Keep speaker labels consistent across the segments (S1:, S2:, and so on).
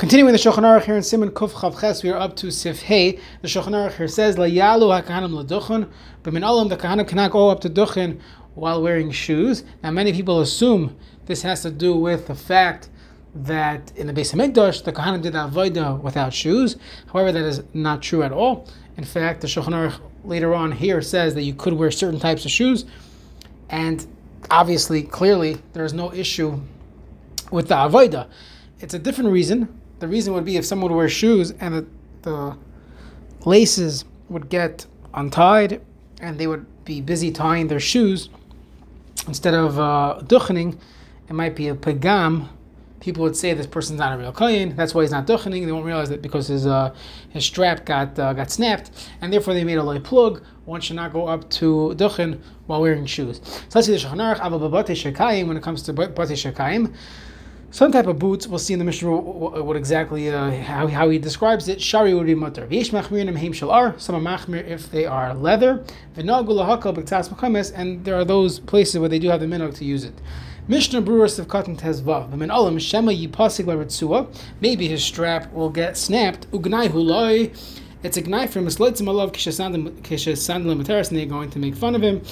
S1: Continuing the Shulchan Aruch here in Siman Kuf Chav Ches, we are up to Sif Hey. The Shulchan Aruch here says, La yalu hakahanim leduchen, but min alam the kahanim cannot go up to duchen while wearing shoes. Now many people assume this has to do with the fact that in the Beis Hamikdash the kahanim did avodah without shoes. However, that is not true at all. In fact, the Shulchan Aruch later on here says that you could wear certain types of shoes, and obviously, clearly, there is no issue with the avodah. It's a different reason. The reason would be if someone would wear shoes and the, the laces would get untied and they would be busy tying their shoes instead of uh, duchening, it might be a pagam. People would say this person's not a real kohen. That's why he's not duchening. They won't realize that because his uh, his strap got uh, got snapped, and therefore they made a loy plug. One should not go up to duchen while wearing shoes. So let's see the Shulchan Aruch when it comes to bate shekayim some type of boots. We'll see in the Mishnah what, what exactly uh, how, how he describes it. Shari would be mutter. V'yesh machmirim heim shalar. Some are machmir if they are leather. V'nagu lahakal b'ktas makames. And there are those places where they do have the minog to use it. Mishnah Brewers of Cotton Tezvav. V'min olam shema yipasik l'ritzua. Maybe his strap will get snapped. Ugnai huloi. It's a knife from a misloitzim alav kishasandalim materis, and they're going to make fun of him.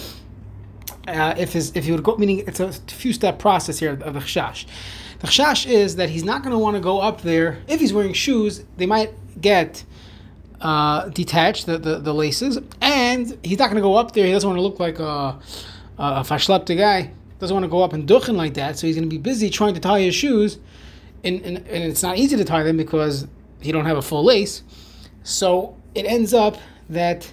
S1: Uh, if his if he would go, meaning it's a few step process here of the chash. The chash is that he's not going to want to go up there. If he's wearing shoes, they might get uh, detached, the, the, the, laces, and he's not going to go up there. He doesn't want to look like a, a fashlepta guy. Doesn't want to go up and duchen like that, so he's going to be busy trying to tie his shoes, and, and, and it's not easy to tie them because he don't have a full lace. So it ends up that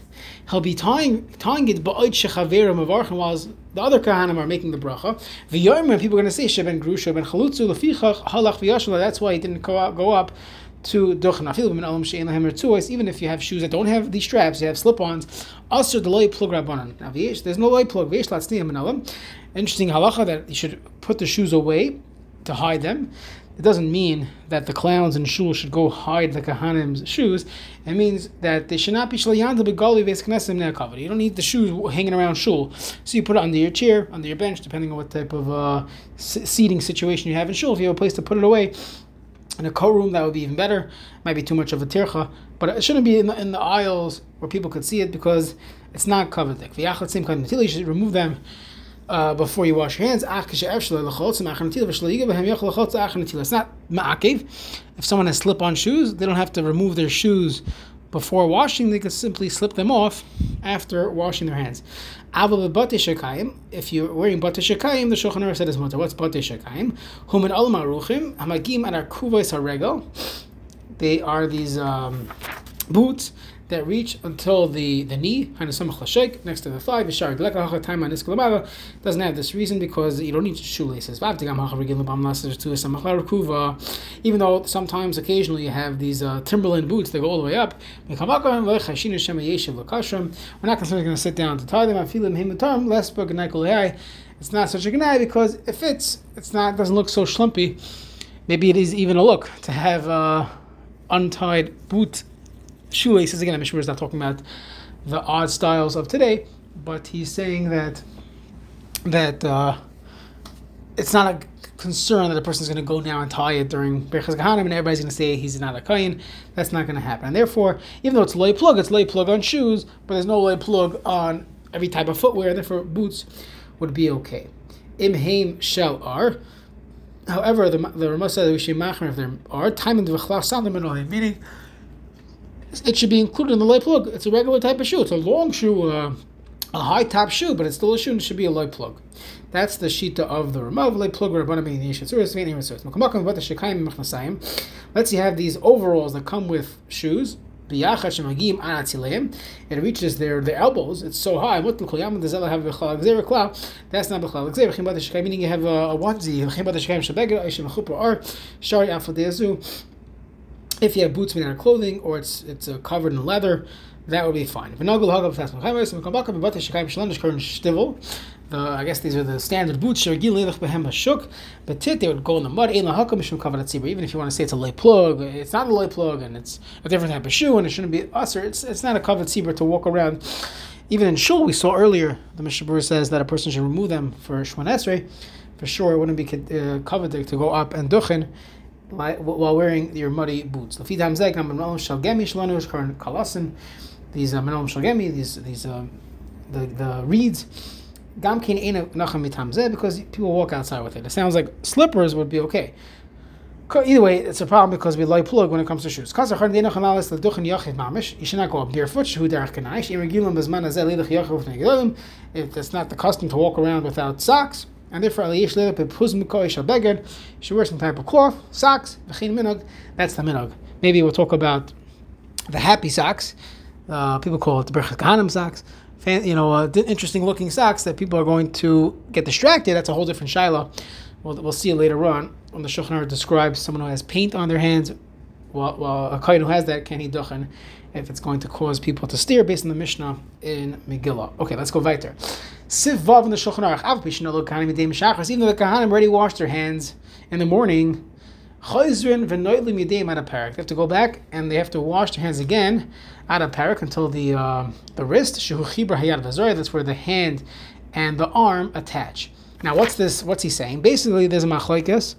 S1: he'll be tying tying it ba'od shechaverim of while the other kahanim are making the bracha. V'yomer people are going to say sheben grusha ben chalutzu lefichach halach v'yashla. That's why he didn't go up, go up to duchen afil ben olam she'en lahem ertuos. Even if you have shoes that don't have these straps, you have slip-ons. Also the loy plug rabbanon. Now v'yesh there's no loy plug v'yesh latzniya ben olam. Interesting halacha that you should put the shoes away to hide them it doesn't mean that the clowns in shul should go hide the kahanim's shoes. It means that they should not be shalayanta begali vesknesim covered. You don't need the shoes hanging around shul, so you put it under your chair, under your bench, depending on what type of uh, seating situation you have in shul. If you have a place to put it away. In a co-room, that would be even better. Might be too much of a tircha, but it shouldn't be in the, in the aisles where people could see it because it's not covered. You should remove them uh, before you wash your hands. It's not ma'akev. If someone has slip-on shoes, they don't have to remove their shoes before washing. They can simply slip them off after washing their hands. If you're wearing bate shekayim, the Shulchan Aruch said as mutter. What's bate shekayim? Human al maruchim hamagim and our kuvos haregel. They are these um, boots that reach until the, the knee, next to the thigh, doesn't have this reason because you don't need shoelaces. Even though sometimes, occasionally, you have these uh, Timberland boots that go all the way up. We're not necessarily going to sit down to tie them. It's not such a gnai because it fits. It's not doesn't look so schlumpy. Maybe it is even a look to have uh, untied boot shoelaces. Again, Mishmur is not talking about the odd styles of today, but he's saying that that uh, it's not a concern that a person is going to go now and tie it during Berchas Gahanim and everybody's going to say he's not a kain. That's not going to happen. And therefore, even though it's loy plug, it's lay plug on shoes, but there's no lay plug on every type of footwear. Therefore, boots would be okay. Imheim shell are. However, the the Ramah said that we should machmer if there are time in the sound meaning it should be included in the light plug. It's a regular type of shoe. It's a long shoe, uh, a high top shoe, but it's still a shoe and it should be a light plug. That's the shita of the Ramav light plug. Let's see, have these overalls that come with shoes. It reaches their their elbows. It's so high. That's not Meaning you have a, onesie. If you have boots made out of clothing or it's it's uh, covered in leather, that would be fine. The, I guess these are the standard boots. They would go in the mud. Even if you want to say it's a lay plug, it's not a lay plug, and it's a different type of shoe, and it shouldn't be usher. It's it's not a covered tzibur to walk around. Even in shul, we saw earlier the Mishnah says that a person should remove them for shwan esrei. For sure, it wouldn't be uh, covered to go up and duchen while wearing your muddy boots. These uh, menolim shalgemi, these these uh, the the reeds. because people walk outside with it. It sounds like slippers would be okay. Either way, it's a problem because we like plug when it comes to shoes. You should not go barefoot. If that's not the custom to walk around without socks, and therefore you should wear some type of cloth, socks. Vechin Minog, that's the minog. Maybe we'll talk about the happy socks. Uh, people call it the Berchat Kahanim socks. You know, uh, interesting looking socks that people are going to get distracted. That's a whole different shiloh. We'll, we'll see later on when the Shulchan describes someone who has paint on their hands. Well, well a kohen who has that can he duchen if it's going to cause people to steer based on the Mishnah in Megillah. Okay, let's go weiter. Siv Vav in the Shulchan Aruch. Even though the Kahanim already washed their hands in the morning. They have to go back and they have to wash their hands again out of parak until the uh, the wrist That's where the hand and the arm attach. Now, what's this? What's he saying? Basically, there's a machlekes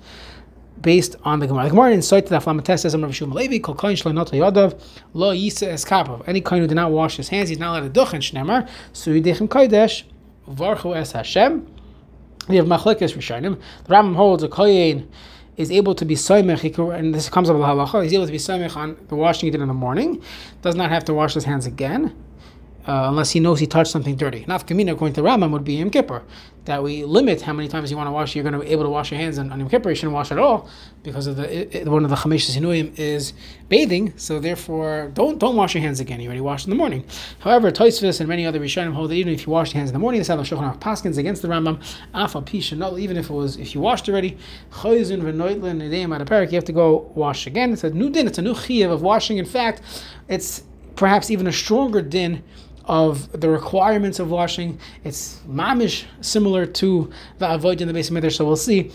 S1: based on the Gemara. The Gemara in Sot the Aflamates says, "Amar Vishum Levi kol kohen shlo not yadav lo yisa eskapav." Any kohen who did not wash his hands, he's not allowed to duchen shnemer. So yidechem kodesh varchu es Hashem. We have machlekes rishonim. The Rambam holds a kohen is able to be soymech, and this comes up with halacha. He's able to be soymech on the washing he did in the morning. Does not have to wash his hands again uh, unless he knows he touched something dirty. Nafkamina, according to Rambam, would be Yom Kippur, that we limit how many times you want to wash. You're going to be able to wash your hands on, on Yom Kippur. You shouldn't wash at all because of the it, one of the Chamesh Sinuim is bathing. So therefore, don't don't wash your hands again. You already washed in the morning. However, Toisvis and many other Rishonim hold that even if you wash your hands in the morning, the Sabbath Shulchan Paskins against the Rambam, Afa Pisha, even if it was if you washed already, Chayzun v'Noitlin Nedem at a parak, you have to go wash again. It's a new din. It's a new chiyuv of washing. In fact, it's perhaps even a stronger din of the requirements of washing. It's mamish similar to the avoid in the base of So we'll see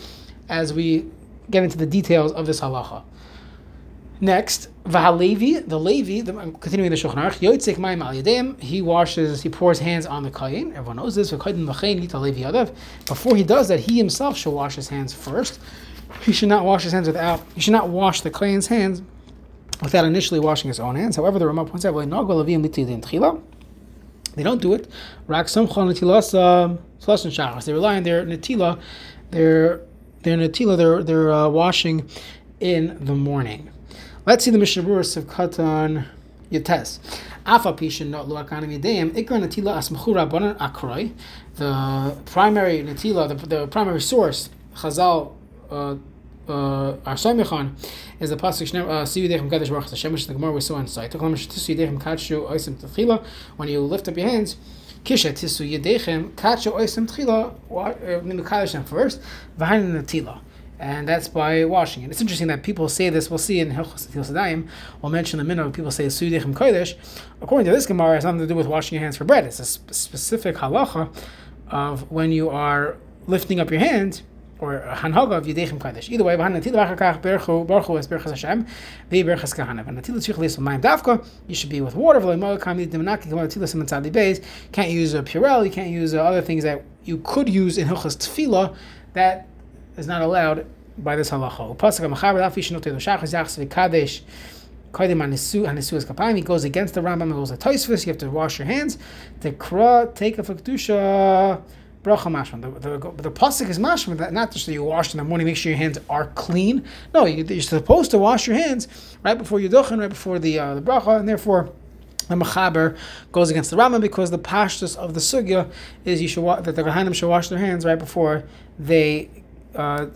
S1: as we get into the details of this halacha. Next, Vahalevi, the Levi, the, continuing the Shulchan Aruch, Yotzik Mayim Al Yadeim, he washes, he pours hands on the Kayin. Everyone knows this. Before he does that, he himself should wash his hands first. He should not wash his hands without, he should not wash the Kayin's hands without initially washing his own hands. However, the Ramah points out, they don't do it. Netilas They rely on their netila, their their netila, their their uh, washing in the morning. Let's see the Mishnah Berurah of Katan Yates. Not akroy. The primary netila, the, the primary source, Chazal. Uh, uh, our Soymechan is the pasuk Shnem uh, Siyu Dechem Kadosh Baruch Hashem, which the Gemara we saw inside. When you lift up your hands, Kisha Tisu Yedechem Kadshu Oisim Tchila, first, Vahain Natila. And that's by washing it. It's interesting that people say this. We'll see in Hilchos Sadayim. We'll mention the minute people say Sudechem Kodesh. According to this Gemara, it has nothing to do with washing your hands for bread. It's a sp- specific halacha of when you are lifting up your hands or hanhaga of yidechim kadosh. Either way, v'han natil v'achakach berchu berchu es berchas Hashem v'yi berchas kahana. And natil tzich leis mayim davka. You should be with water. V'lo mo kam yidimnaki kam natil sim tzadi beis. Can't use a purell. You can't use uh, other things that you could use in hilchas tefillah. That is not allowed by this halacha. Pasuk amachaber lafish notel shachas yachs v'kadesh. He goes against the Rambam. He goes to Toisvis. You have to wash your hands. Tekra take a fakdusha bracha mashma. The, the, the pasuk is mashma that not just that you wash in the morning, make sure your hands are clean. No, you, are supposed to wash your hands right before you duchen, right before the uh, the bracha, and therefore the mechaber goes against the Rambam because the pashtus of the sugya is you should wa- that the kahanim should wash their hands right before they uh,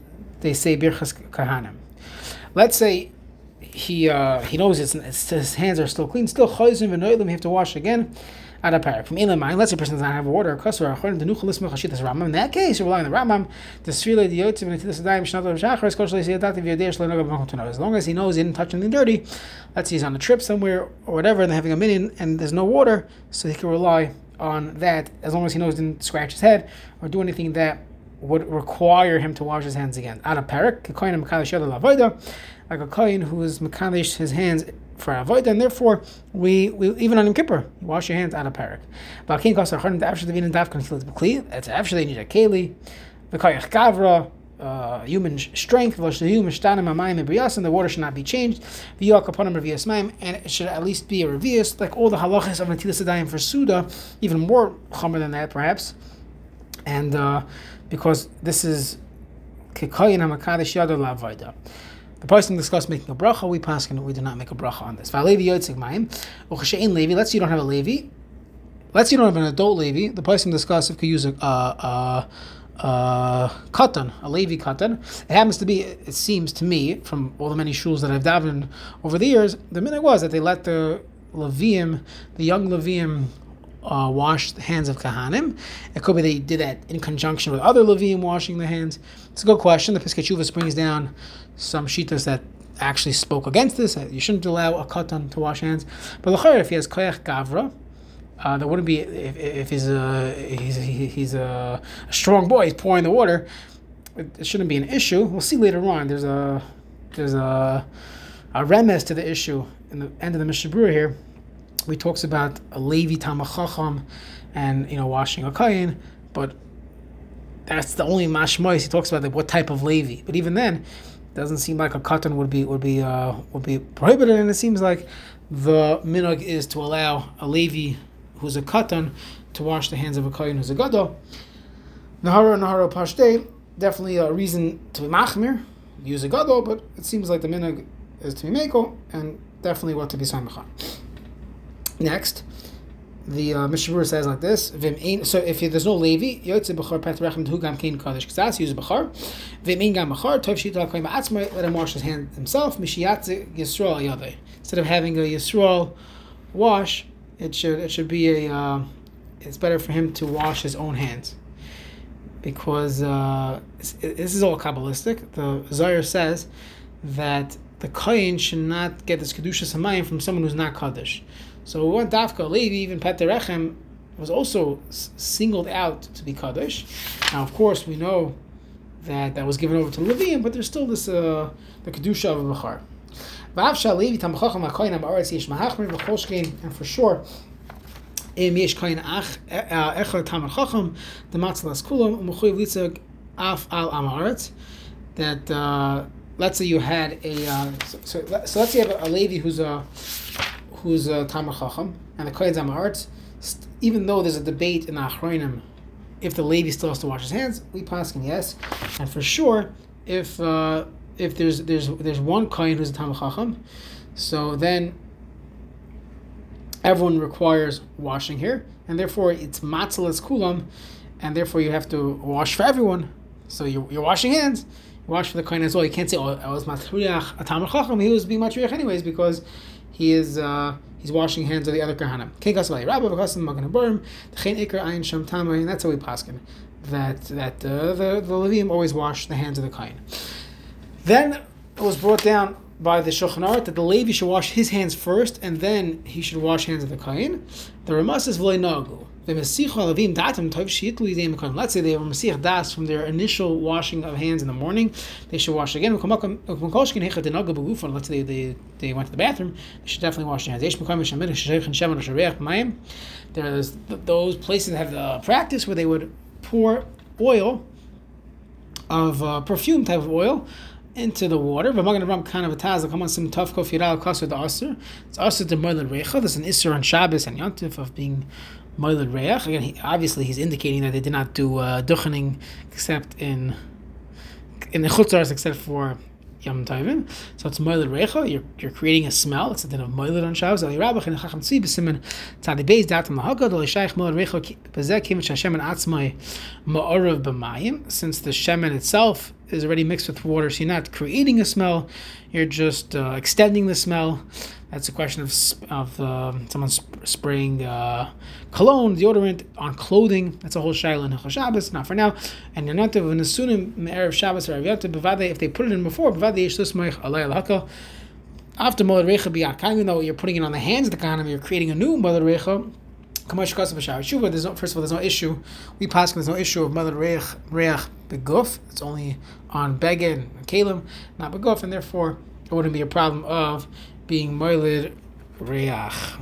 S1: they say birchas kahanim. Let's say he uh, he knows it's, it's, his hands are still clean, still chayzim v'noilim, he have to wash again at a parak. From Elam, unless a person does not have water, according to Nuchalis Mechashitas Rambam, in that case, you're relying on the Rambam, the Sfila, the Yotzim, and the Adayim, Shnat of Shachar, Skoshli, Siyadat, Vyodesh, Lenogab, As long as he knows he didn't touch anything dirty, let's say he's on a trip somewhere or whatever, and they're having a minion, and there's no water, so he can rely on that as long as he knows he didn't scratch his head or do anything that would require him to wash his hands again. At a parak, like a kohen who is mekalish his hands for avoid, and therefore we, we even on Yom Kippur, wash your hands out of parak. Balkin kosar charnim after the vinin dafkan b'kli. That's after they need a keli. The kayach gavra uh, human strength, and the water should not be changed, and it should at least be a revius, like all the halachas of Natilas Adayim for Suda, even more chomer than that perhaps. And uh, because this is Kikayin HaMakadosh Lavaida. The person discussed making a bracha. We pass and we do not make a bracha on this. Levi Let's you don't have a Levi. Let's you don't have an adult Levi. The person discussed if could use a, a katan, a Levi katan. It happens to be, it seems to me, from all the many shuls that I've davened over the years, the minute was that they let the Levium, the young Levium, uh, wash the hands of Kahanim. It could be they did that in conjunction with other Levium washing the hands. It's a good question. The Piskei brings down some shitas that actually spoke against this. You shouldn't allow a katan to wash hands. But if he has koyach gavra, uh, there wouldn't be if, if he's a he's he's a, a, strong boy. He's pouring the water. It, it, shouldn't be an issue. We'll see later on. There's a there's a a remes to the issue in the end of the Mishnah here. We talks about a Levi Tamachacham and you know washing a kain, but that's the only mashmois he talks about what type of Levi. But even then, doesn't seem like a katan would be would be uh, would be prohibited, and it seems like the minog is to allow a Levi who's a katan to wash the hands of a kohen who's a gadol. Nahara Nahara Pashte, definitely a reason to be machmir, use a gadol, but it seems like the minog is to be meko, and definitely what to be samachan. Next, the uh, Mishnah says like this: So if there's no Levi, Yotze Bechar Pet Rechem Hu Gam Kain Kadosh Ksas use Bechar. V'im Ein Gam Bechar Tov Shita Koyim Atzmai Let him wash his hand himself. Mishiyatze Yisrael Yadei. Instead of having a Yisrael wash, it should it should be a. Uh, it's better for him to wash his own hands, because uh, this is all kabbalistic. The Zohar says that the kohen should not get this kedusha samayim from someone who's not kaddish. So one dafka Levi, even Peterechem, was also singled out to be kaddish. Now, of course, we know that that was given over to Levium, but there's still this uh, the kedusha of bechar. And for sure, im yesh ach echad tamar chacham the matzlas kulam umechuyev litzag af al amaretz that uh, let's say you had a uh, so, so, so, let's say you have a, lady who's a who's a Tamar Chacham, and the Kohen Zamaritz, even though there's a debate in the Achronim if the lady still has to wash his hands, we pass him yes, and for sure if uh, if there's there's there's one Kohen who's a Tamar Chacham, so then everyone requires washing here, and therefore it's matzalas kulam, and therefore you have to wash for everyone. So you're, you're washing hands, wash for the kohen as well. You can't say, oh, I was matriach a tamar chacham. He was being matriach anyways because he is uh, he's washing hands of the other kahana. And that's how we paskin that that uh, the the Levium always wash the hands of the kain. Then it was brought down by the Shulchan Aruch that the Levi should wash his hands first, and then he should wash hands of the kain. The Ramas is v'loy nagu. Let's say they were Masich Das from their initial washing of hands in the morning. They should wash again. Let's say they, they, they went to the bathroom. They should definitely wash their hands. There's those places that have the practice where they would pour oil of uh, perfume type of oil into the water. kind of a taz. Come on, some tough kofi ral kasser the aser. It's aser to moiled recha. There's an isser on Shabbos and Yontif of being Moiled Reach. Again, he, obviously he's indicating that they did not do uh, duchening except in in the chutzars except for Yom Tovim. So it's Moiled Recha. You're, you're creating a smell. It's a din of Moiled on Shabbos. Ali Rabach and Chacham Tzvi b'simen tzadi beis lahagad oli shaykh Moiled Recha kim shashem atzmai ma'orav b'mayim. Since the shemen itself is already mixed with water, so you're not creating a smell. You're just uh, extending the smell. That's a question of of uh, someone sp- spraying uh, cologne, deodorant on clothing. That's a whole shaila in Shabbos. Not for now. And you're not even assuming erev Shabbos or Aviyata bevade if they put it in before bevade yeshus moich alay alhaka. After molad recha biyakam, even though you're putting it on the hands of the kahanim, you're creating a new molad recha. Kamash kasav shuva. There's no first of all, there's no issue. We pass. There's no issue of molad reich reich beguf. It's only on beged and kalim, not beguf, and therefore it wouldn't be a problem of being moiled reach.